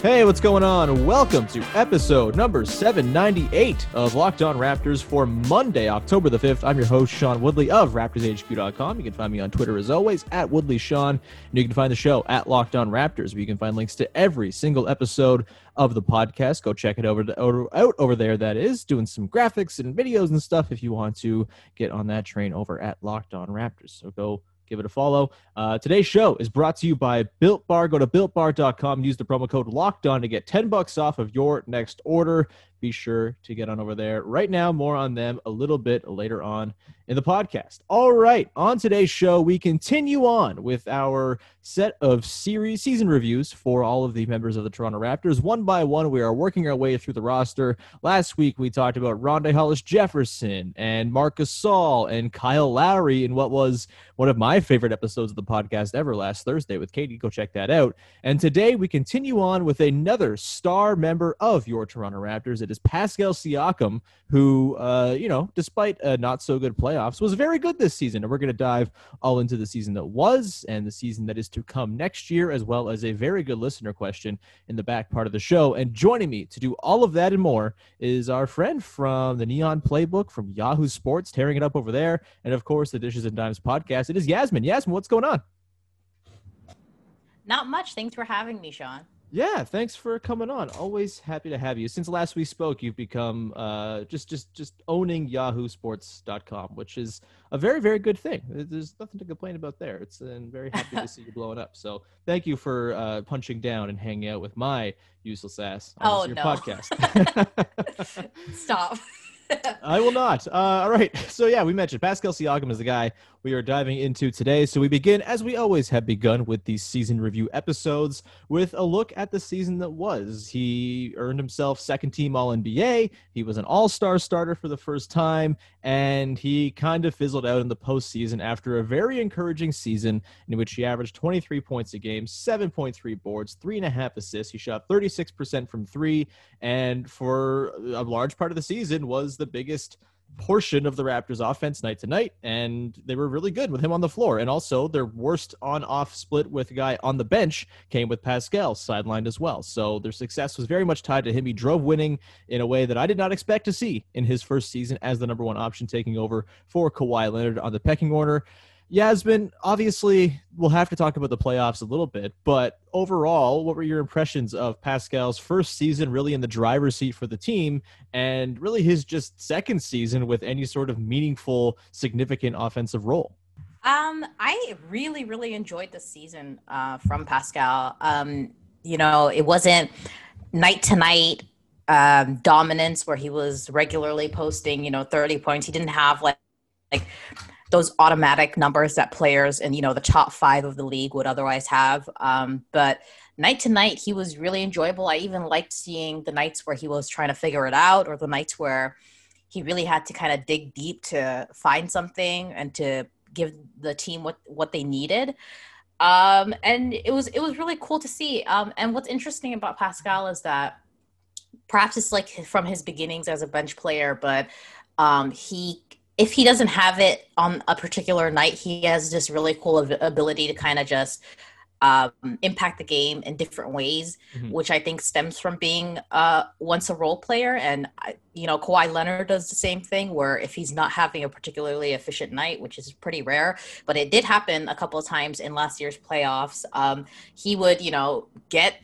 Hey, what's going on? Welcome to episode number 798 of Locked On Raptors for Monday, October the 5th. I'm your host, Sean Woodley of RaptorsHQ.com. You can find me on Twitter as always at Woodley Sean. And you can find the show at Locked On Raptors, where you can find links to every single episode of the podcast. Go check it over to, over, out over there. That is doing some graphics and videos and stuff if you want to get on that train over at Locked On Raptors. So go give it a follow. Uh, today's show is brought to you by Built Bar. Go to builtbar.com, use the promo code Locked On to get 10 bucks off of your next order. Be sure to get on over there. Right now, more on them a little bit later on in the podcast. All right, on today's show, we continue on with our set of series season reviews for all of the members of the Toronto Raptors. One by one, we are working our way through the roster. Last week, we talked about Rondae Hollis Jefferson and Marc Gasol and Kyle Lowry in what was one of my favorite episodes of the podcast ever last Thursday with Katie. Go check that out. And today, we continue on with another star member of your Toronto Raptors. It is Pascal Siakam, who, uh, you know, despite a not so good playoffs, was very good this season. And we're going to dive all into the season that was and the season that is to come next year, as well as a very good listener question in the back part of the show. And joining me to do all of that and more is our friend from the Neon Playbook from Yahoo Sports, tearing it up over there. And of course, the Dishes and Dimes podcast. It is Yasmin. Yasmin, what's going on? Not much. Thanks for having me, Sean. Yeah, thanks for coming on. Always happy to have you. Since last we spoke, you've become uh, just just just owning YahooSports.com, which is a very very good thing. There's nothing to complain about there. It's and very happy to see you blowing up. So thank you for uh, punching down and hanging out with my useless ass on Oh, your no. podcast. Stop. I will not. Uh, all right. So yeah, we mentioned Pascal Siakam is the guy we are diving into today. So we begin, as we always have begun, with these season review episodes with a look at the season that was. He earned himself second team All NBA. He was an All Star starter for the first time, and he kind of fizzled out in the postseason after a very encouraging season in which he averaged 23 points a game, 7.3 boards, three and a half assists. He shot 36% from three, and for a large part of the season was the biggest portion of the Raptors offense night to night, and they were really good with him on the floor. And also, their worst on off split with a guy on the bench came with Pascal sidelined as well. So their success was very much tied to him. He drove winning in a way that I did not expect to see in his first season as the number one option, taking over for Kawhi Leonard on the pecking order. Yasmin, obviously, we'll have to talk about the playoffs a little bit, but overall, what were your impressions of Pascal's first season really in the driver's seat for the team and really his just second season with any sort of meaningful, significant offensive role? Um, I really, really enjoyed the season uh, from Pascal. Um, you know, it wasn't night to night um, dominance where he was regularly posting, you know, 30 points. He didn't have like like those automatic numbers that players in you know the top five of the league would otherwise have. Um, but night to night, he was really enjoyable. I even liked seeing the nights where he was trying to figure it out, or the nights where he really had to kind of dig deep to find something and to give the team what what they needed. Um, and it was it was really cool to see. Um, and what's interesting about Pascal is that perhaps it's like from his beginnings as a bench player, but um, he if he doesn't have it on a particular night, he has this really cool ab- ability to kind of just um, impact the game in different ways, Mhm. which I think stems from being uh, once a role player. And you know, Kawhi Leonard does the same thing, where if he's not having a particularly efficient night, which is pretty rare, but it did happen a couple of times in last year's playoffs, um, he would you know get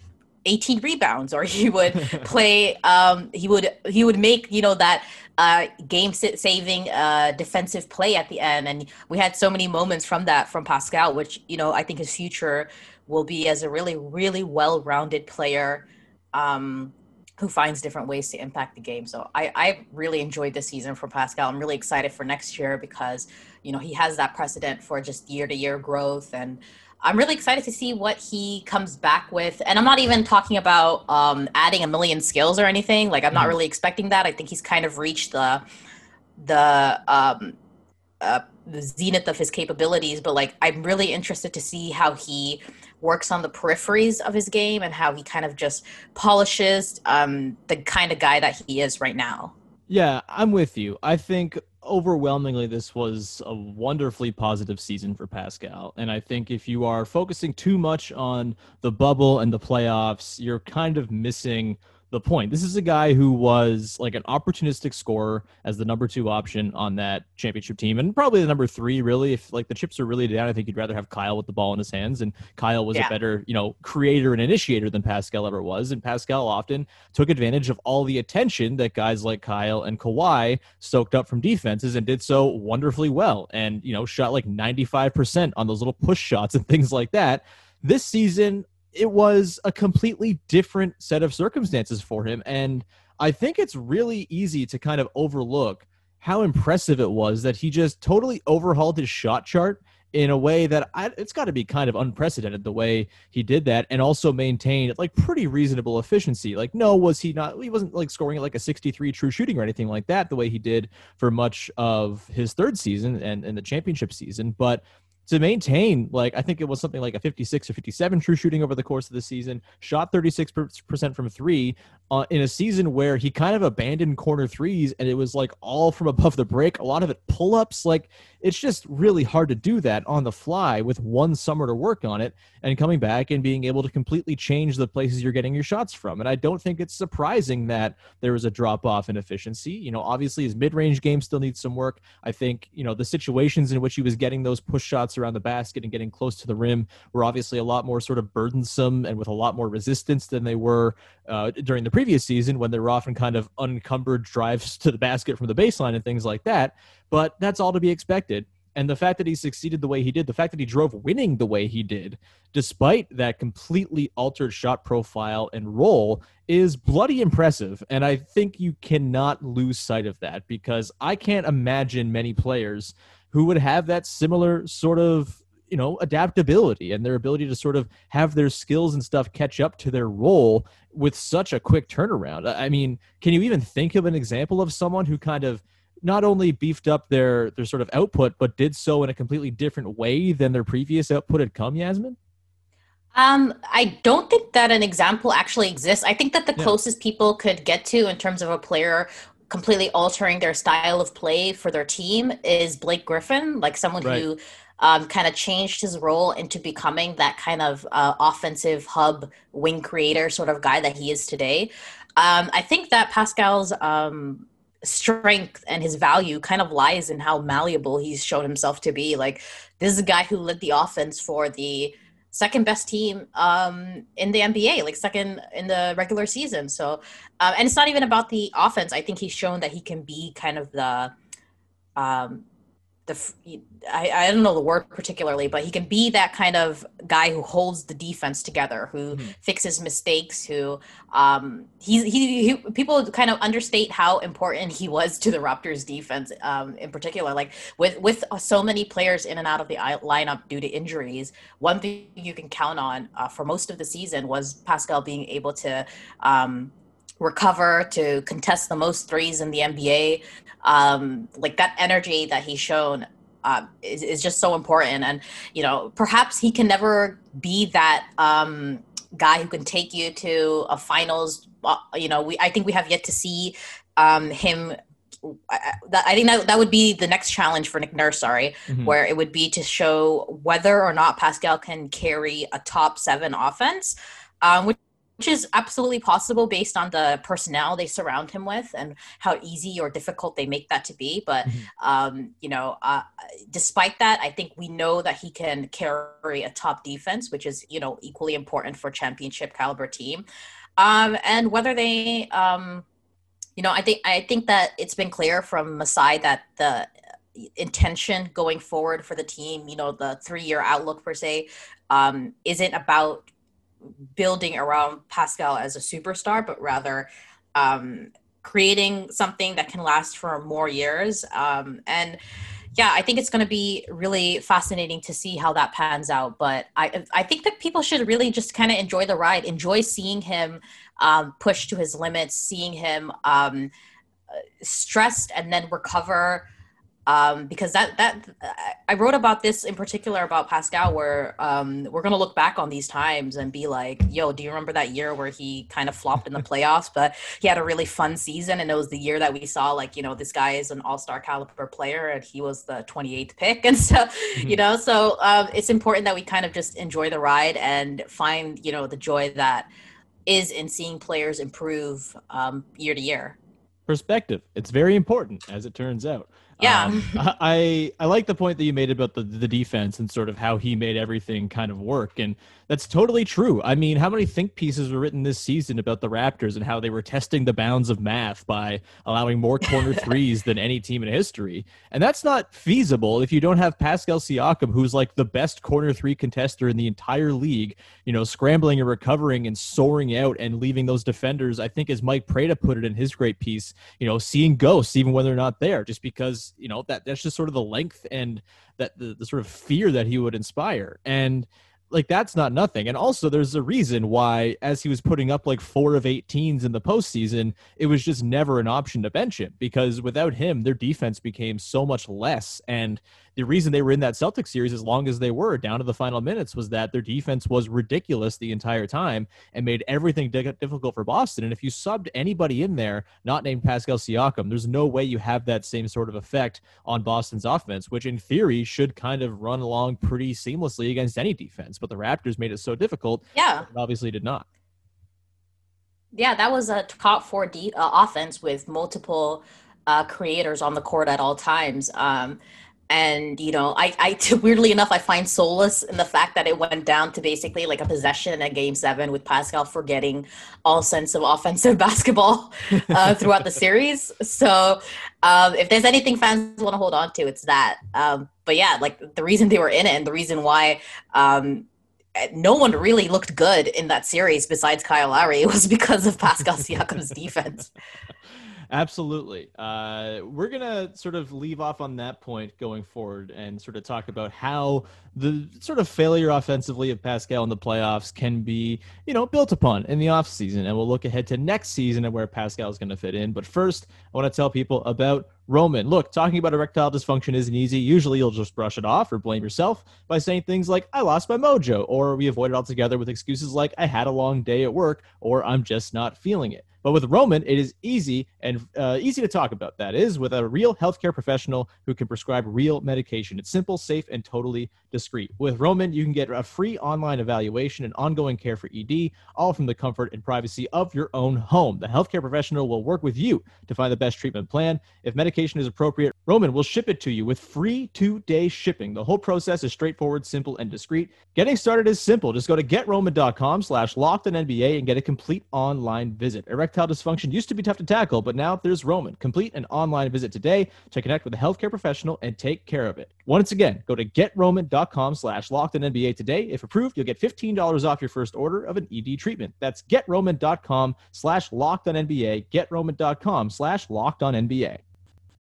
18 rebounds or he would play um he would he would make you know that uh game saving uh defensive play at the end and we had so many moments from that from Pascal which you know I think his future will be as a really really well-rounded player um who finds different ways to impact the game. So I, I really enjoyed this season for Pascal. I'm really excited for next year because, you know, he has that precedent for just year to year growth. And I'm really excited to see what he comes back with. And I'm not even talking about um, adding a million skills or anything. Like, I'm not really expecting that. I think he's kind of reached the, the, um, uh, the zenith of his capabilities, but like I'm really interested to see how he works on the peripheries of his game and how he kind of just polishes um, the kind of guy that he is right now. Yeah, I'm with you. I think overwhelmingly this was a wonderfully positive season for Pascal. And I think if you are focusing too much on the bubble and the playoffs, you're kind of missing the point. This is a guy who was like an opportunistic scorer as the number two option on that championship team, and probably the number three, really. If like the chips are really down, I think you'd rather have Kyle with the ball in his hands. And Kyle was Yeah. a better, you know, creator and initiator than Pascal ever was. And Pascal often took advantage of all the attention that guys like Kyle and Kawhi soaked up from defenses and did so wonderfully well. And, you know, shot like 95% on those little push shots and things like that. This season, it was a completely different set of circumstances for him. And I think it's really easy to kind of overlook how impressive it was that he just totally overhauled his shot chart in a way that I, it's got to be kind of unprecedented the way he did that and also maintained like pretty reasonable efficiency like no was he not he wasn't like scoring at like a 63 true shooting or anything like that the way he did for much of his third season and, and the championship season but to maintain like i think it was something like a 56 or 57 true shooting over the course of the season shot 36% from three uh, in a season where he kind of abandoned corner threes and it was like all from above the break a lot of it pull-ups like it's just really hard to do that on the fly with one summer to work on it and coming back and being able to completely change the places you're getting your shots from. And i don't think it's surprising that there was a drop off in efficiency. You know obviously his mid-range game still needs some work. I think you know the situations in which he was getting those push shots around the basket and getting close to the rim were obviously a lot more sort of burdensome and with a lot more resistance than they were uh, during the previous season when they were often kind of unencumbered drives to the basket from the baseline and things like that. But that's all to be expected. And the fact that he succeeded the way he did, the fact that he drove winning the way he did, despite that completely altered shot profile and role, is bloody impressive. And I think you cannot lose sight of that because I can't imagine many players who would have that similar sort of you know adaptability and their ability to sort of have their skills and stuff catch up to their role with such a quick turnaround i mean can you even think of an example of someone who kind of not only beefed up their their sort of output but did so in a completely different way than their previous output had come yasmin Um, I don't think that an example actually exists. I think that the Yeah. closest people could get to in terms of a player completely altering their style of play for their team is Blake Griffin, like someone Right. who um, kind of changed his role into becoming that kind of uh, offensive hub wing creator sort of guy that he is today. Um, I think that Pascal's um, strength and his value kind of lies in how malleable he's shown himself to be. Like this is a guy who led the offense for the second best team um, in the NBA, like second in the regular season. So, um, and it's not even about the offense. I think he's shown that he can be kind of the, um, the I, I don't know the word particularly, but he can be that kind of guy who holds the defense together, who fixes mistakes, who um, he, he he people kind of understate how important he was to the Raptors defense um, in particular. Like with with so many players in and out of the lineup due to injuries, one thing you can count on uh, for most of the season was Pascal being able to. Um, recover to contest the most threes in the NBA um, like that energy that he's shown uh, is, is just so important. And, you know, perhaps he can never be that um, guy who can take you to a finals. You know, we I think we have yet to see um, him I, I think that that would be the next challenge for Nick Nurse. Sorry, mm-hmm. where it would be to show whether or not Pascal can carry a top seven offense, um, which which is absolutely possible based on the personnel they surround him with and how easy or difficult they make that to be. But mm-hmm. um, you know, uh, despite that, I think we know that he can carry a top defense, which is you know equally important for championship caliber team. Um, and whether they, um, you know, I think I think that it's been clear from Masai that the intention going forward for the team, you know, the three year outlook per se, um, isn't about building around Pascal as a superstar, but rather um, creating something that can last for more years. Um, and yeah, I think it's going to be really fascinating to see how that pans out. But I, I think that people should really just kind of enjoy the ride, enjoy seeing him um, push to his limits, seeing him um, stressed and then recover um, because that that I wrote about this in particular about Pascal, where um, we're gonna look back on these times and be like, "Yo, do you remember that year where he kind of flopped in the playoffs, but he had a really fun season, and it was the year that we saw like, you know, this guy is an All Star caliber player, and he was the 28th pick, and so, mm-hmm. you know, so um, it's important that we kind of just enjoy the ride and find, you know, the joy that is in seeing players improve um, year to year. Perspective, it's very important, as it turns out. Yeah. Um, I I like the point that you made about the the defense and sort of how he made everything kind of work. And that's totally true. I mean, how many think pieces were written this season about the Raptors and how they were testing the bounds of math by allowing more corner threes than any team in history? And that's not feasible if you don't have Pascal Siakam, who's like the best corner three contester in the entire league, you know, scrambling and recovering and soaring out and leaving those defenders, I think as Mike Prada put it in his great piece, you know, seeing ghosts even when they're not there, just because, you know, that that's just sort of the length and that the, the sort of fear that he would inspire. And like that's not nothing. And also, there's a reason why, as he was putting up like four of 18s in the postseason, it was just never an option to bench him because without him, their defense became so much less. And the reason they were in that Celtic series as long as they were down to the final minutes was that their defense was ridiculous the entire time and made everything difficult for Boston. And if you subbed anybody in there not named Pascal Siakam, there's no way you have that same sort of effect on Boston's offense, which in theory should kind of run along pretty seamlessly against any defense. But the Raptors made it so difficult. Yeah. obviously did not. Yeah, that was a top four D, uh, offense with multiple uh, creators on the court at all times. Um, and you know I, I weirdly enough i find solace in the fact that it went down to basically like a possession in a game seven with pascal forgetting all sense of offensive basketball uh, throughout the series so um, if there's anything fans want to hold on to it's that um, but yeah like the reason they were in it and the reason why um, no one really looked good in that series besides Kyle Lowry was because of Pascal Siakam's defense. Absolutely. Uh, we're going to sort of leave off on that point going forward and sort of talk about how the sort of failure offensively of Pascal in the playoffs can be, you know, built upon in the offseason. And we'll look ahead to next season and where Pascal is going to fit in. But first, I want to tell people about Roman. Look, talking about erectile dysfunction isn't easy. Usually you'll just brush it off or blame yourself by saying things like, I lost my mojo, or we avoid it altogether with excuses like, I had a long day at work, or I'm just not feeling it. But with Roman, it is easy and uh, easy to talk about. That is with a real healthcare professional who can prescribe real medication. It's simple, safe, and totally discreet. With Roman, you can get a free online evaluation and ongoing care for ED, all from the comfort and privacy of your own home. The healthcare professional will work with you to find the best treatment plan. If medication is appropriate, Roman will ship it to you with free two-day shipping. The whole process is straightforward, simple, and discreet. Getting started is simple. Just go to getroman.com slash locked NBA and get a complete online visit. Erectile dysfunction used to be tough to tackle, but now there's Roman. Complete an online visit today to connect with a healthcare professional and take care of it. Once again, go to getroman.com slash locked NBA today. If approved, you'll get $15 off your first order of an ED treatment. That's getroman.com slash locked on NBA. Getroman.com slash locked on NBA.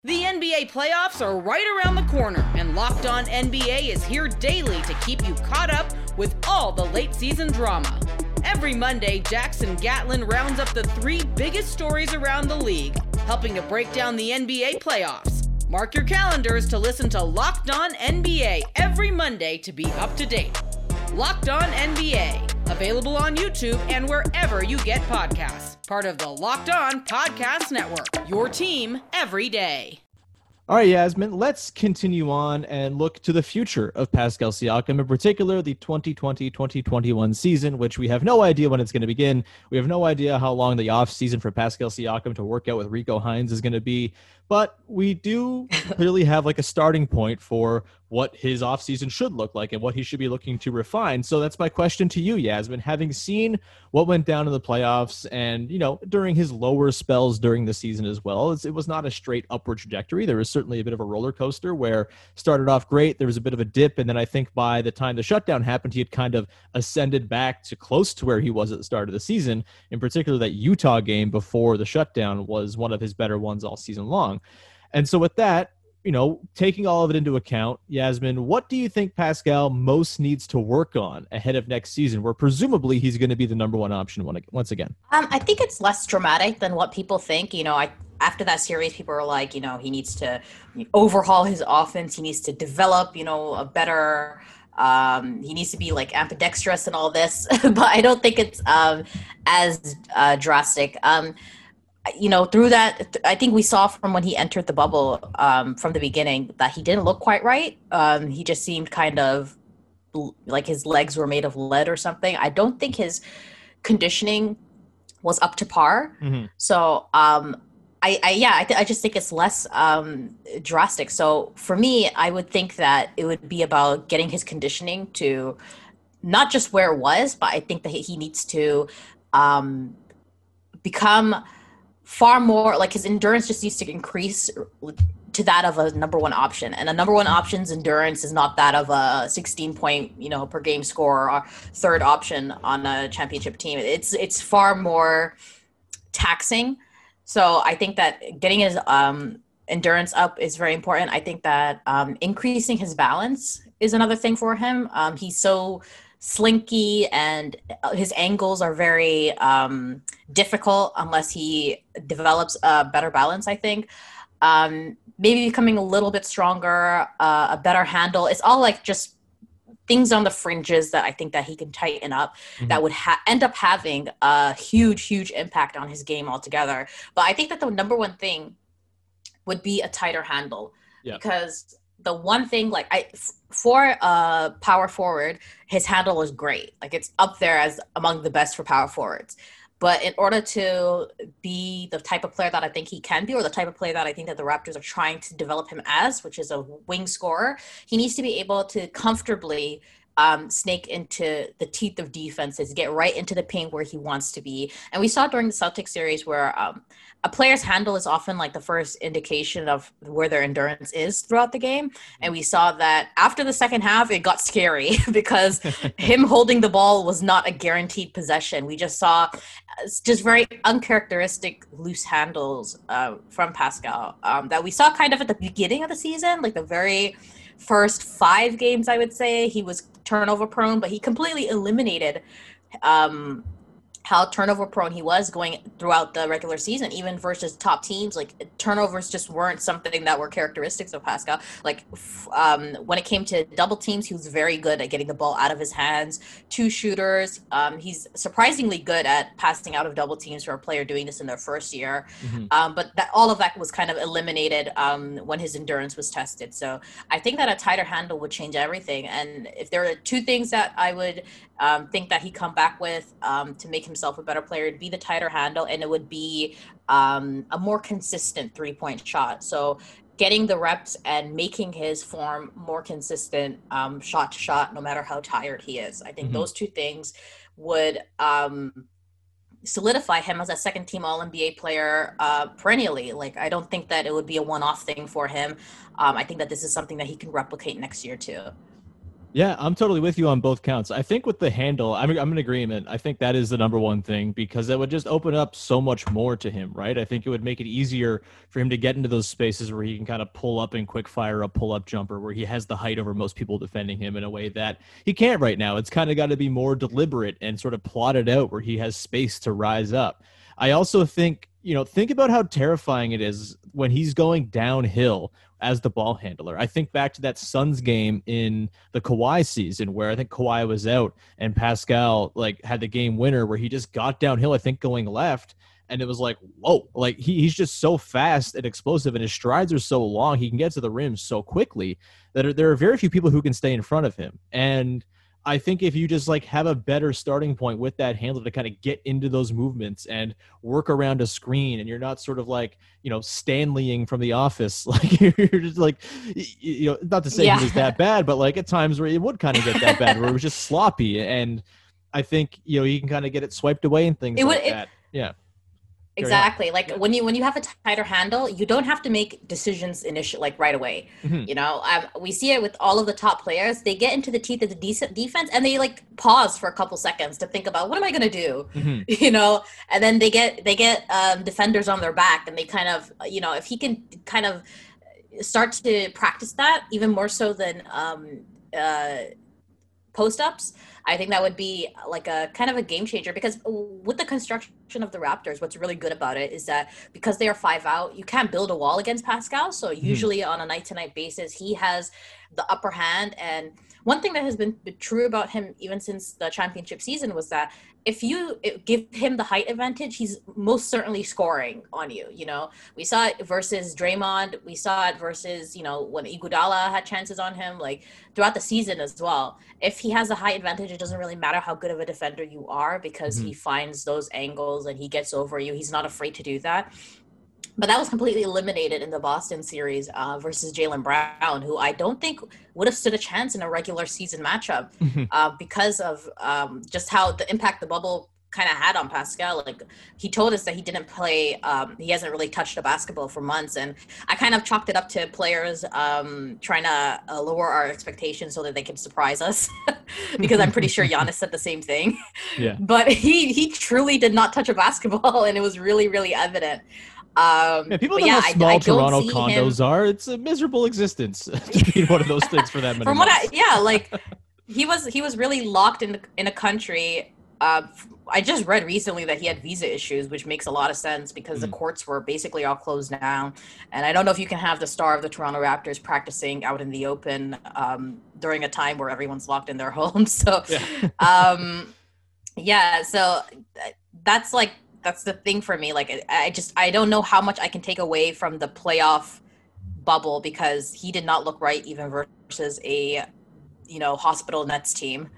The NBA playoffs are right around the corner, and Locked On NBA is here daily to keep you caught up with all the late season drama. Every Monday, Jackson Gatlin rounds up the three biggest stories around the league, helping to break down the NBA playoffs. Mark your calendars to listen to Locked On NBA every Monday to be up to date. Locked On NBA, available on YouTube and wherever you get podcasts. part of the Locked On Podcast Network. Your team every day. All right, Yasmin, let's continue on and look to the future of Pascal Siakam, in particular the 2020 2021 season, which we have no idea when it's going to begin. We have no idea how long the off season for Pascal Siakam to work out with Rico Hines is going to be but we do clearly have like a starting point for what his offseason should look like and what he should be looking to refine. So that's my question to you, Yasmin. Having seen what went down in the playoffs and, you know, during his lower spells during the season as well, it was not a straight upward trajectory. There was certainly a bit of a roller coaster where started off great, there was a bit of a dip, and then I think by the time the shutdown happened, he had kind of ascended back to close to where he was at the start of the season. In particular, that Utah game before the shutdown was one of his better ones all season long. And so with that, you know, taking all of it into account, Yasmin, what do you think Pascal most needs to work on ahead of next season, where presumably he's going to be the number one option once again? Um, I think it's less dramatic than what people think. You know, I after that series, people are like, you know, he needs to overhaul his offense. He needs to develop, you know, a better. Um, he needs to be like ambidextrous and all this, but I don't think it's um, as uh, drastic. Um, you know, through that, I think we saw from when he entered the bubble um, from the beginning that he didn't look quite right. Um, he just seemed kind of like his legs were made of lead or something. I don't think his conditioning was up to par. Mm-hmm. So, um, I, I, yeah, I, th- I, just think it's less um, drastic. So for me, I would think that it would be about getting his conditioning to not just where it was, but I think that he needs to um, become far more like his endurance just needs to increase to that of a number one option. And a number one option's endurance is not that of a 16 point you know per game score or third option on a championship team. It's it's far more taxing. So i think that getting his um, endurance up is very important. I think that um, increasing his balance is another thing for him. Um, he's so slinky and uh, his angles are very um, difficult unless he develops a better balance i think um, maybe becoming a little bit stronger uh, a better handle it's all like just things on the fringes that i think that he can tighten up mm-hmm. that would ha- end up having a huge huge impact on his game altogether but i think that the number one thing would be a tighter handle yeah. because the one thing like I for uh power forward, his handle is great. Like it's up there as among the best for power forwards. But in order to be the type of player that I think he can be, or the type of player that I think that the Raptors are trying to develop him as, which is a wing scorer, he needs to be able to comfortably um, snake into the teeth of defenses, get right into the paint where he wants to be. And we saw during the Celtics series where um, a player's handle is often like the first indication of where their endurance is throughout the game. And we saw that after the second half, it got scary because him holding the ball was not a guaranteed possession. We just saw uh, just very uncharacteristic loose handles uh, from Pascal um, that we saw kind of at the beginning of the season, like the very first five games, I would say. He was turnover prone, but he completely eliminated um, how turnover prone he was going throughout the regular season, even versus top teams. Like turnovers just weren't something that were characteristics of Pascal. Like um, when it came to double teams, he was very good at getting the ball out of his hands. Two shooters. Um, he's surprisingly good at passing out of double teams for a player doing this in their first year. Mm-hmm. Um, but that all of that was kind of eliminated um, when his endurance was tested. So I think that a tighter handle would change everything. And if there are two things that I would um, think that he come back with um, to make himself a better player. It'd be the tighter handle, and it would be um, a more consistent three point shot. So getting the reps and making his form more consistent um, shot to shot, no matter how tired he is. I think mm-hmm. those two things would um, solidify him as a second team All NBA player uh, perennially. Like, I don't think that it would be a one off thing for him. Um, I think that this is something that he can replicate next year, too. Yeah, I'm totally with you on both counts. I think with the handle, I'm I'm in agreement. I think that is the number one thing because that would just open up so much more to him, right? I think it would make it easier for him to get into those spaces where he can kind of pull up and quick fire a pull up jumper where he has the height over most people defending him in a way that he can't right now. It's kind of got to be more deliberate and sort of plotted out where he has space to rise up. I also think, you know, think about how terrifying it is when he's going downhill as the ball handler. I think back to that Suns game in the Kawhi season where I think Kawhi was out and Pascal like had the game winner where he just got downhill, I think going left and it was like, whoa, like he, he's just so fast and explosive, and his strides are so long. He can get to the rim so quickly that there are very few people who can stay in front of him. And I think if you just like have a better starting point with that handle to kind of get into those movements and work around a screen, and you're not sort of like you know Stanleying from the office, like you're just like you know not to say Yeah. it was that bad, but like at times where it would kind of get that bad, where it was just sloppy, and I think you know you can kind of get it swiped away and things It would- like it- that. Yeah. Exactly. Like when you when you have a tighter handle, you don't have to make decisions initial like right away. Mhm. You know, um, we see it with all of the top players. They get into the teeth of the decent defense, and they like pause for a couple seconds to think about what am I going to do. Mhm. You know, and then they get they get um, defenders on their back, and they kind of you know if he can kind of start to practice that even more so than um, uh, post ups. I think that would be uh, like a kind of a game changer because uh, with the construction of the Raptors, what's really good about it is that because they are five out, you can't build a wall against Pascal. So hmm. usually on a night to night basis, he has the upper hand. And one thing that has been true about him even since the championship season was that if you uh, give him the height advantage, he's most certainly scoring on you. You know, we saw it versus Draymond. We saw it versus you know when Iguodala had chances on him, like throughout the season as well. If he has a height advantage, it doesn't really matter how good of a defender you are because he finds those angles and he gets over you. He's not afraid to do that. But that was completely eliminated in the Boston series uh, versus Jaylen Brown, who I don't think would have stood a chance in a regular season matchup uh, because of um, just how the impact the bubble kind of had on Pascal. Like he told us that he didn't play, um, he hasn't really touched a basketball for months, and I kind of chalked it up to players um, trying to uh, lower our expectations so that they can surprise us. because I'm pretty sure Giannis said the same thing. Yeah. But he he truly did not touch a basketball, and it was really really evident. Um, Yeah, people know yeah, how small I don't Toronto see him- condos are. It's a miserable existence to be one of those things for that many from what I yeah like he was he was really locked in the, in a country uh, I just read recently that he had visa issues, which makes a lot of sense because the courts were basically all closed down. And I don't know if you can have the star of the Toronto Raptors practicing out in the open um, during a time where everyone's locked in their homes. So, um, yeah, so uh, that's like that's the thing for me. Like, I- just I don't know how much I can take away from the playoff bubble because he did not look right even versus a you know hospital Nets team.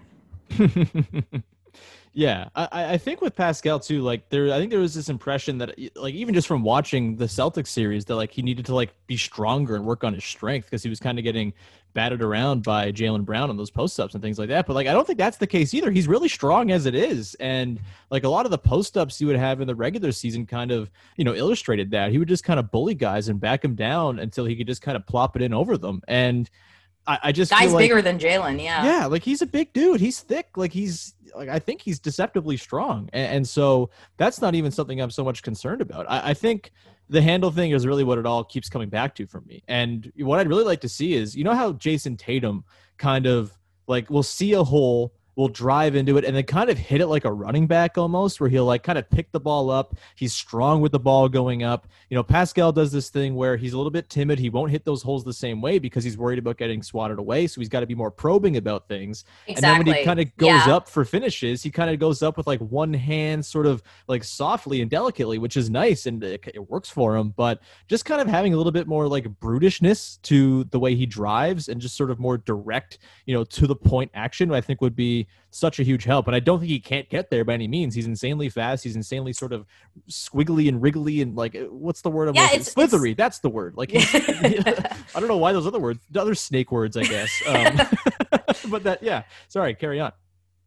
Yeah, I, I think with Pascal too, like there, I think there was this impression that, like, even just from watching the Celtics series, that like he needed to like be stronger and work on his strength because he was kind of getting battered around by Jaylen Brown on those post ups and things like that. But like, I don't think that's the case either. He's really strong as it is, and like a lot of the post ups he would have in the regular season kind of, you know, illustrated that he would just kind of bully guys and back them down until he could just kind of plop it in over them. And I, I just Guy's feel like, bigger than Jaylen, yeah. yeah like he's a big dude. He's thick. Like he's like i think he's deceptively strong. And, and so that's not even something i'm so much concerned about. I, I think the handle thing is really what it all keeps coming back to for me. And what i'd really like to see is you know how jayson tatum kind of like will see a hole will drive into it and then kind of hit it like a running back almost where he'll like kind of pick the ball up. He's strong with the ball going up. You know pascal does this thing where he's a little bit timid. He won't hit those holes the same way because he's worried about getting swatted away. So he's got to be more probing about things. Exactly. and then when he kind of goes Yeah. up for finishes he kind of goes up with like one hand sort of like softly and delicately which is nice and it, it works for him. But just kind of having a little bit more like brutishness to the way he drives and just sort of more direct you know to the point action i think would be such a huge help and i don't think he can't get there by any means. He's insanely fast. He's insanely sort of squiggly and wriggly and like uh, what's the word i'm Yeah, it's- slithery that's the word. Like i don't know why those other words the other snake words i guess. Um, but that yeah sorry carry on.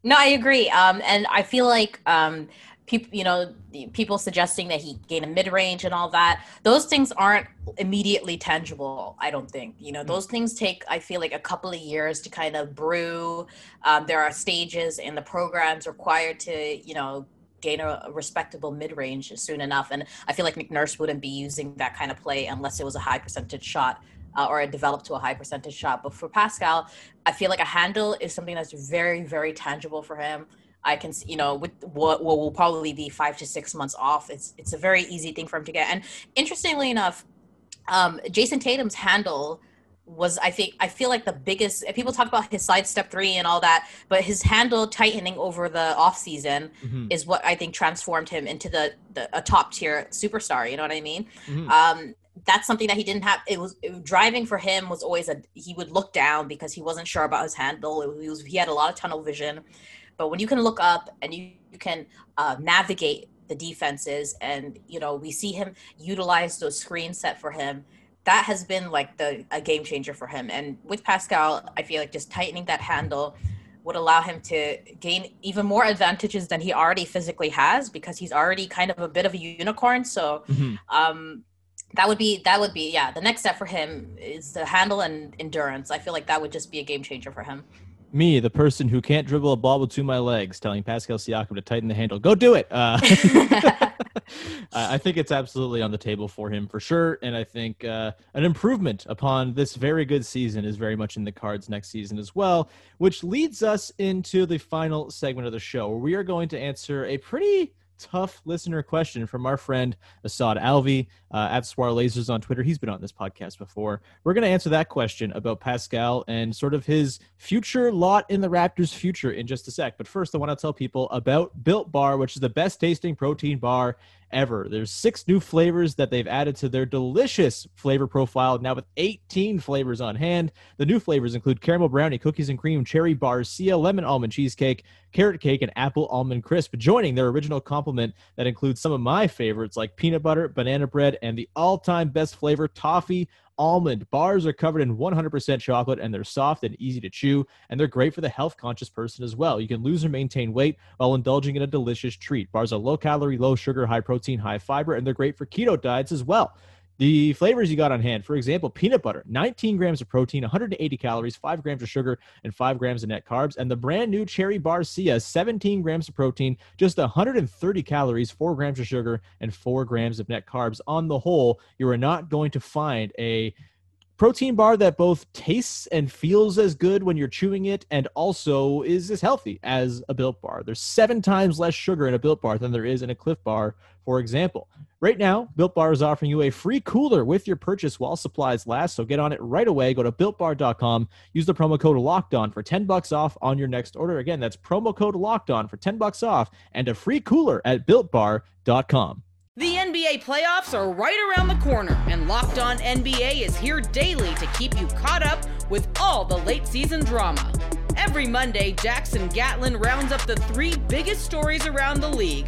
No, I agree. Um, and I feel like um, people, you know, people suggesting that he gain a mid range and all that. Those things aren't immediately tangible. I don't think. You know, those things take. I feel like a couple of years to kind of brew. Um, there are stages in the programs required to, you know, gain a, a respectable mid range soon enough. And I feel like Nick Nurse wouldn't be using that kind of play unless it was a high percentage shot. Uh, or it developed to a high percentage shot. But for Pascal, I feel like a handle is something that's very, very tangible for him. I can, you know, with what, what will probably be five to six months off, it's it's a very easy thing for him to get. And interestingly enough, um, Jayson Tatum's handle was I think I feel like the biggest people talk about his sidestep three and all that, but his handle tightening over the off season Mhm. is what I think transformed him into the, the a top tier superstar. You know what I mean? Mhm. Um, that's something that he didn't have. It was it, driving for him was always a he would look down because he wasn't sure about his handle. It he was he had a lot of tunnel vision, but when you can look up and you, you can uh, navigate the defenses and you know we see him utilize those screens set for him that has been like the a game changer for him. And with pascal i feel like just tightening that handle would allow him to gain even more advantages than he already physically has because he's already kind of a bit of a unicorn. So Mhm. um that would be that would be yeah the next step for him is the handle and endurance. I feel like that would just be a game changer for him Me, the person who can't dribble a ball between my legs, telling Pascal Siakam to tighten the handle. Go do it. Uh, I think it's absolutely on the table for him for sure, and I think uh, an improvement upon this very good season is very much in the cards next season as well. Which leads us into the final segment of the show, where we are going to answer a pretty tough listener question from our friend Assad Alvi uh, at Swar Lasers on Twitter. He's been on this podcast before. We're going to answer that question about Pascal and sort of his future lot in the Raptors' future in just a sec. But first, I want to tell people about Built Bar, which is the best tasting protein bar ever. There's six new flavors that they've added to their delicious flavor profile now with 18 flavors on hand. The new flavors include caramel brownie, cookies and cream, cherry bars, barcia, lemon almond cheesecake, carrot cake, and apple almond crisp, joining their original complement that includes some of my favorites like peanut butter, banana bread, and the all-time best flavor toffee almond. Bars are covered in 100% chocolate and they're soft and easy to chew, and they're great for the health conscious person as well. You can lose or maintain weight while indulging in a delicious treat. Bars are low calorie, low sugar, high protein, high fiber, and they're great for keto diets as well. The flavors you got on hand, for example, peanut butter, 19 grams of protein, 180 calories, 5 grams of sugar, and 5 grams of net carbs. And the brand new Cherry Barcia, 17 grams of protein, just 130 calories, 4 grams of sugar, and 4 grams of net carbs. On the whole, you are not going to find a protein bar that both tastes and feels as good when you're chewing it and also is as healthy as a built bar. There's seven times less sugar in a built bar than there is in a Clif bar, for example. Right now, Built Bar is offering you a free cooler with your purchase while supplies last. So get on it right away. Go to builtbar.com. Use the promo code locked on for 10 bucks off on your next order. Again, that's promo code locked on for 10 bucks off and a free cooler at builtbar.com. The NBA playoffs are right around the corner, and Locked On NBA is here daily to keep you caught up with all the late season drama. Every Monday, Jackson Gatlin rounds up the three biggest stories around the league,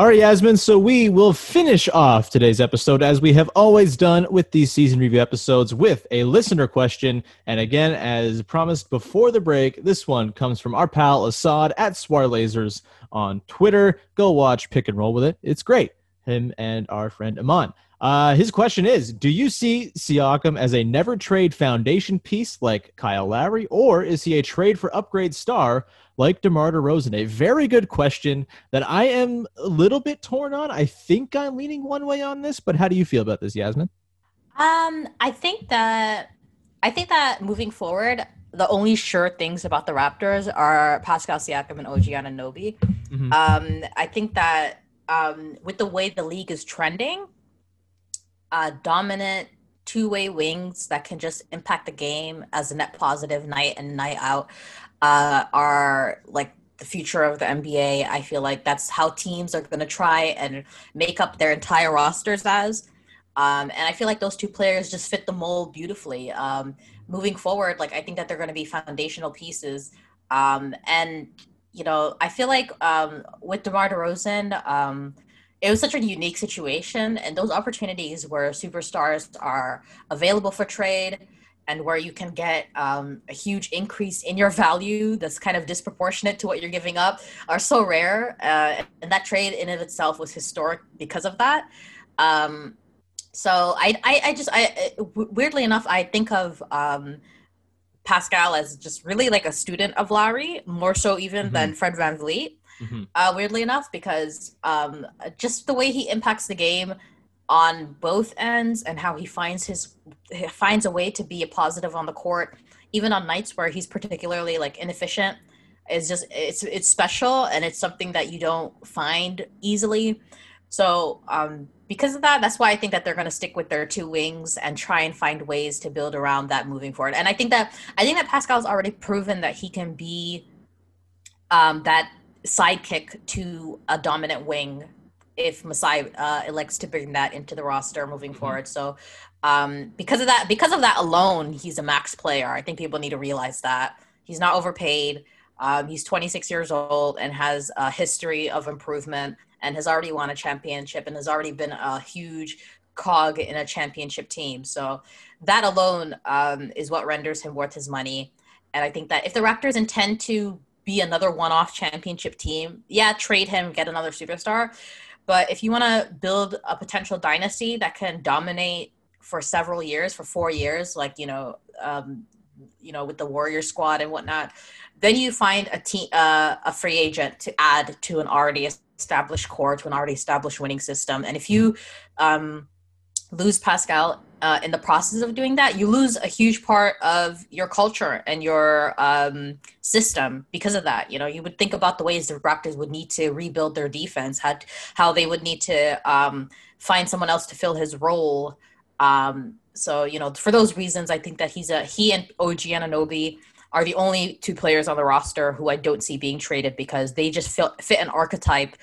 All right, Yasmin. So we will finish off today's episode as we have always done with these season review episodes with a listener question. And again, as promised before the break, this one comes from our pal Assad at Swar Lasers on Twitter. Go watch Pick and Roll with it. It's great. Him and our friend Aman. Uh, his question is Do you see Siakam as a never trade foundation piece like Kyle Lowry, or is he a trade for upgrade star like DeMar DeRozan? A very good question that I am a little bit torn on. I think I'm leaning one way on this, but how do you feel about this, Yasmin? Um, I think that I think that moving forward, the only sure things about the Raptors are Pascal Siakam and OG Anunoby. Mhm. Um, I think that um, with the way the league is trending, uh, dominant two-way wings that can just impact the game as a net positive night and night out uh, are like the future of the NBA. I feel like that's how teams are going to try and make up their entire rosters as. Um, and I feel like those two players just fit the mold beautifully. Um, moving forward, like I think that they're going to be foundational pieces. Um, and you know, I feel like um, with DeMar DeRozan, um, it was such a unique situation, and those opportunities where superstars are available for trade and where you can get um, a huge increase in your value that's kind of disproportionate to what you're giving up are so rare. Uh, and that trade in of itself was historic because of that. Um, so I, I, I just, I weirdly enough, I think of um, Pascal as just really like a student of Lowry, more so even than Fred VanVleet. Mhm. Uh, weirdly enough, because um, just the way he impacts the game on both ends and how he finds his finds a way to be a positive on the court, even on nights where he's particularly like inefficient. Is just it's it's special and it's something that you don't find easily. So um, because of that, that's why I think that they're going to stick with their two wings and try and find ways to build around that moving forward. And I think that I think that Pascal's already proven that he can be um, that sidekick to a dominant wing if Masai uh, elects to bring that into the roster moving mm-hmm. forward. So um, because of that, because of that alone, he's a max player. I think people need to realize that he's not overpaid. Um, he's 26 years old and has a history of improvement and has already won a championship and has already been a huge cog in a championship team. So that alone um, is what renders him worth his money. And I think that if the Raptors intend to be another one-off championship team, yeah, trade him, get another superstar. But if you want to build a potential dynasty that can dominate for several years, for four years, like you know, um, you know, with the Warrior squad and whatnot, then you find a team, uh, a free agent to add to an already established core, to an already established winning system. And if you um, lose Pascal uh, in the process of doing that, you lose a huge part of your culture and your um, system because of that. You know, you would think about the ways the Raptors would need to rebuild their defense, how, how they would need to um, find someone else to fill his role. Um, so, you know, for those reasons, I think that he's a he and OG Anunoby are the only two players on the roster who I don't see being traded because they just fit, fit an archetype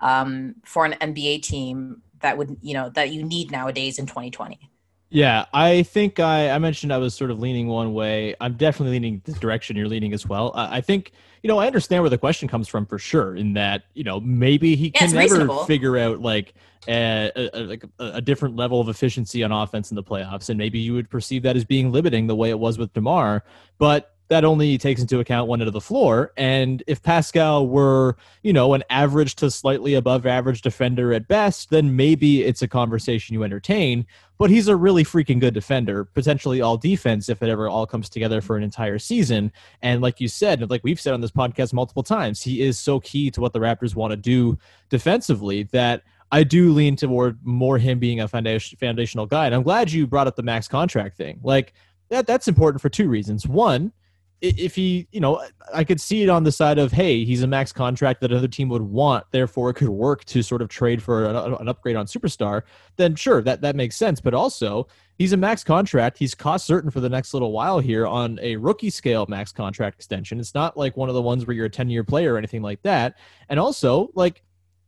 um, for an NBA team that would you know that you need nowadays in 2020. Yeah, I think I, I mentioned I was sort of leaning one way. I'm definitely leaning the direction you're leaning as well. I, I think, you know, I understand where the question comes from for sure. In that, you know, maybe he yeah, can never reasonable. figure out like a, a, like a, different level of efficiency on offense in the playoffs, and maybe you would perceive that as being limiting the way it was with Demar. But that only takes into account one end of the floor. And if Pascal were, you know, an average to slightly above average defender at best, then maybe it's a conversation you entertain. But he's a really freaking good defender, potentially all defense if it ever all comes together for an entire season. And like you said, like we've said on this podcast multiple times, he is so key to what the Raptors want to do defensively that I do lean toward more him being a foundation, foundational guy. And I'm glad you brought up the max contract thing. Like, that, that's important for two reasons. One, if he, you know, I could see it on the side of, hey, he's a max contract that another team would want, therefore it could work to sort of trade for an, an, upgrade on superstar. Then sure, that that makes sense. But also, he's a max contract. He's cost certain for the next little while here on a rookie scale max contract extension. It's not like one of the ones where you're a ten year player or anything like that. And also, like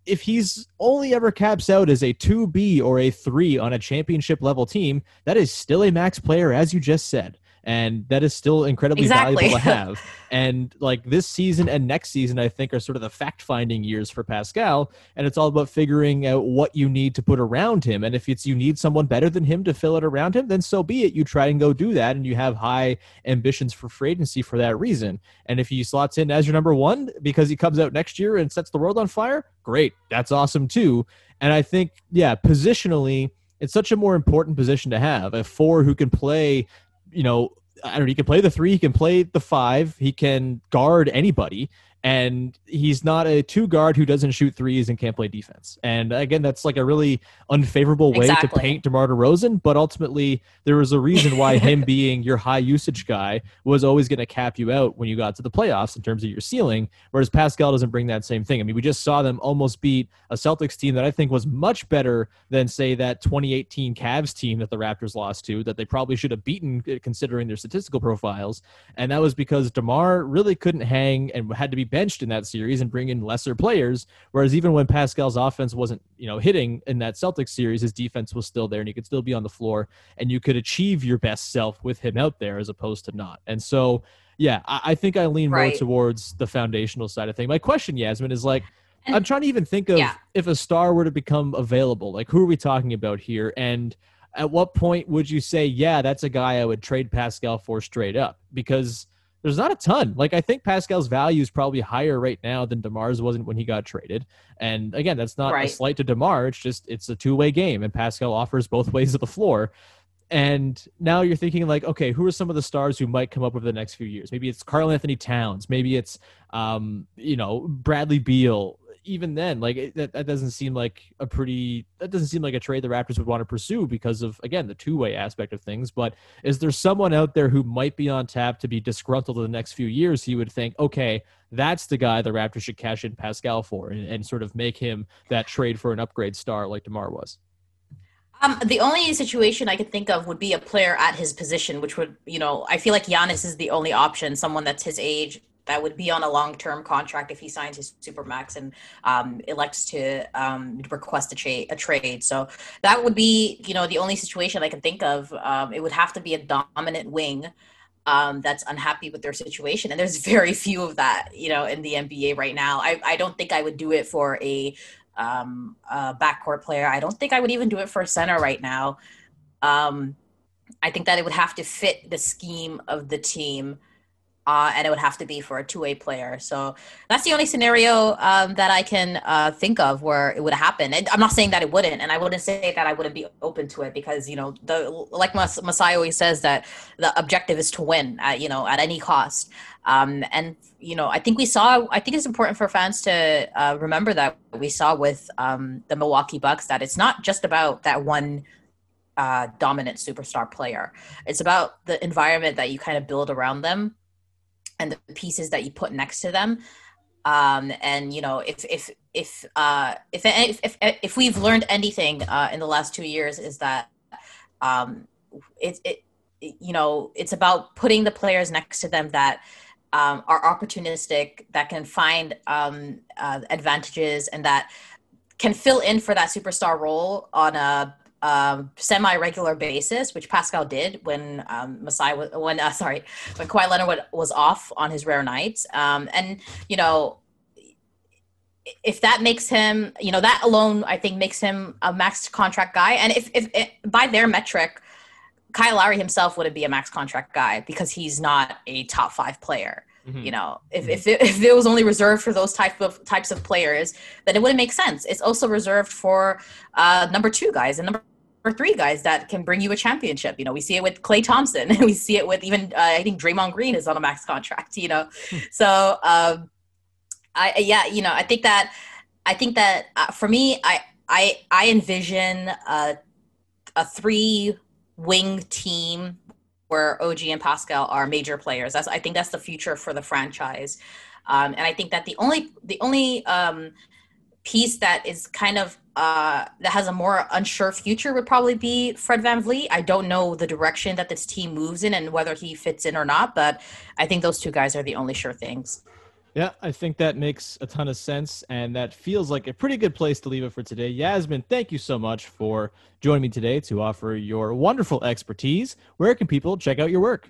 if he's only ever caps out as a 2B or a 3 on a championship level team, that is still a max player, as you just said and that is still incredibly exactly. valuable to have. and like this season and next season, I think are sort of the fact finding years for Pascal, and it's all about figuring out what you need to put around him. And if it's you need someone better than him to fill it around him, then so be it. You try and go do that, and you have high ambitions for free agency for that reason. And if he slots in as your number one because he comes out next year and sets the world on fire, great, that's awesome too. And I think, yeah, positionally it's such a more important position to have a four who can play you know, I don't know, he can play the three, he can play the five, he can guard anybody and he's not a two guard who doesn't shoot threes and can't play defense. And again, that's like a really unfavorable way exactly. to paint DeMar DeRozan. But ultimately, there was a reason why him being your high usage guy was always going to cap you out when you got to the playoffs in terms of your ceiling. Whereas Pascal doesn't bring that same thing. I mean, we just saw them almost beat a Celtics team that I think was much better than say that 2018 Cavs team that the Raptors lost to, that they probably should have beaten eh, considering their statistical profiles. And that was because DeMar really couldn't hang and had to be benched in that series and bring in lesser players. Whereas even when Pascal's offense wasn't, you know, hitting in that Celtics series, his defense was still there and he could still be on the floor and you could achieve your best self with him out there as opposed to not. And so, yeah, I, I think I lean right. more towards the foundational side of thing. My question, Yasmin, is like, and, I'm trying to even think of yeah. if a star were to become available. Like, who are we talking about here? And at what point would you say, yeah, that's a guy I would trade Pascal for straight up? Because there's not a ton. Like I think Pascal's value is probably higher right now than Demar's wasn't when he got traded. And again, that's not right. a slight to Demar. It's just it's a two way game, and Pascal offers both ways of the floor. And now you're thinking like, okay, who are some of the stars who might come up over the next few years? Maybe it's Karl-Anthony Towns. Maybe it's, um, you know, Bradley Beal. Even then, like it, that, that doesn't seem like a pretty that doesn't seem like a trade the Raptors would want to pursue because of again the two way aspect of things. But is there someone out there who might be on tap to be disgruntled in the next few years? He would think, okay, that's the guy the Raptors should cash in Pascal for and, and sort of make him that trade for an upgrade star like Demar was. Um, the only situation I could think of would be a player at his position, which would, you know, I feel like Giannis is the only option, someone that's his age that would be on a long-term contract if he signs his supermax and um, elects to um, request a, tra- a, trade. So that would be, you know, the only situation I can think of. Um, it would have to be a dominant wing um, that's unhappy with their situation, and there's very few of that, you know, in the NBA right now. I, I don't think I would do it for a um, a backcourt player. I don't think I would even do it for a center right now. Um, I think that it would have to fit the scheme of the team. Uh, and it would have to be for a two-way player. So that's the only scenario um, that I can uh, think of where it would happen. And I'm not saying that it wouldn't, and I wouldn't say that I wouldn't be open to it because you know the like Mas- Masai always says that the objective is to win, at, you know, at any cost. Um, and you know, I think we saw. I think it's important for fans to uh, remember that we saw with um, the Milwaukee Bucks that it's not just about that one uh, dominant superstar player. It's about the environment that you kind of build around them and the pieces that you put next to them. Um, and you know, if if if uh, if, if if if we've learned anything uh, in the last two years, is that um, it, it you know it's about putting the players next to them that um, are opportunistic, that can find um, uh, advantages, and that can fill in for that superstar role on a um, semi-regular basis, which Pascal did when um, Masai was when uh, sorry when Kawhi Leonard was off on his rare nights, um, and you know if that makes him you know that alone I think makes him a max contract guy, and if if, if by their metric. Kyle Lowry himself wouldn't be a max contract guy because he's not a top five player. Mm-hmm. You know, if, mm-hmm. if, it, if it was only reserved for those type of types of players, then it wouldn't make sense. It's also reserved for uh, number two guys and number three guys that can bring you a championship. You know, we see it with Klay Thompson, we see it with even uh, I think Draymond Green is on a max contract. You know, hmm. so um, I yeah, you know, I think that I think that uh, for me, I I I envision a, a three wing team where OG and Pascal are major players. That's I think that's the future for the franchise. Um, and I think that the only the only um, piece that is kind of uh, that has a more unsure future would probably be Fred VanVleet. I don't know the direction that this team moves in and whether he fits in or not, but I think those two guys are the only sure things. Yeah, I think that makes a ton of sense, and that feels like a pretty good place to leave it for today. Yasmin, thank you so much for joining me today to offer your wonderful expertise. Where can people check out your work?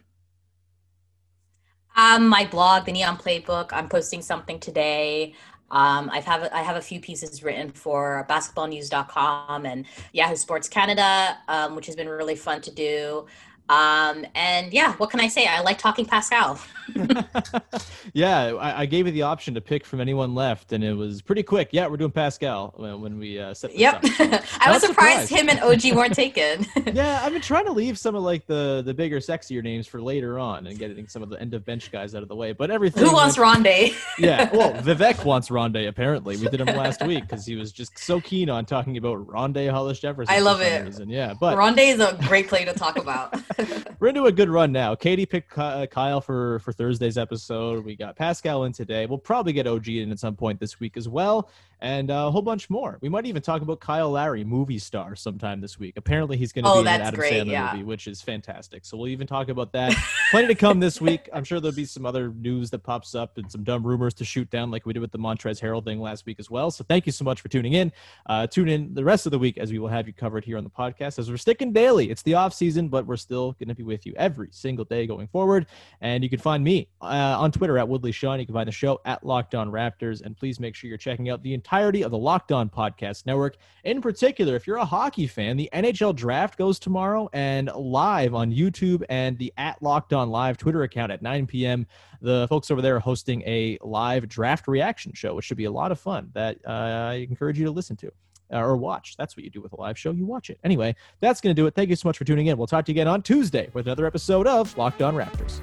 Um, my blog, the Neon Playbook. I'm posting something today. Um, I've have I have a few pieces written for basketballnews.com and Yahoo Sports Canada, um, which has been really fun to do. Um, and yeah, what can I say? I like talking Pascal. yeah, I, I, gave you the option to pick from anyone left, and it was pretty quick. Yeah, we're doing Pascal when, when we uh, set. yep, so, I was surprised, surprised him and OG weren't taken. yeah, I've been trying to leave some of like the the bigger, sexier names for later on, and getting some of the end of bench guys out of the way. But everything. Who wants Rondae? yeah, well, Vivek wants Rondae. Apparently, we did him last week because he was just so keen on talking about Rondae Hollis Jefferson. I love it. Reason. Yeah, but Rondae is a great play to talk about. we're into a good run now. Katie picked uh, Kyle for for Thursday's episode. We got Pascal in today. We'll probably get OG in at some point this week as well and a whole bunch more. We might even talk about Kyle Lowry, movie star, sometime this week. Apparently, he's going to oh, be in an Adam great, Sandler yeah. movie, which is fantastic. So we'll even talk about that. Plenty to come this week. I'm sure there'll be some other news that pops up and some dumb rumors to shoot down, like we did with the Montrezl Harrell thing last week as well. So thank you so much for tuning in. Uh, tune in the rest of the week as we will have you covered here on the podcast. As we're sticking daily, it's the off season, but we're still going to be with you every single day going forward. And you can find me uh, on Twitter at Woodley Sean. You can find the show at Locked On Raptors, and please make sure you're checking out the entirety of the Locked On Podcast Network. In particular, if you're a hockey fan, the NHL draft goes tomorrow and live on YouTube and the at Locked On Live Twitter account at 9 p.m. The folks over there are hosting a live draft reaction show, which should be a lot of fun that uh, I encourage you to listen to uh, or watch. That's what you do with a live show. You watch it. Anyway, that's going to do it. Thank you so much for tuning in. We'll talk to you again on Tuesday with another episode of Locked On Raptors.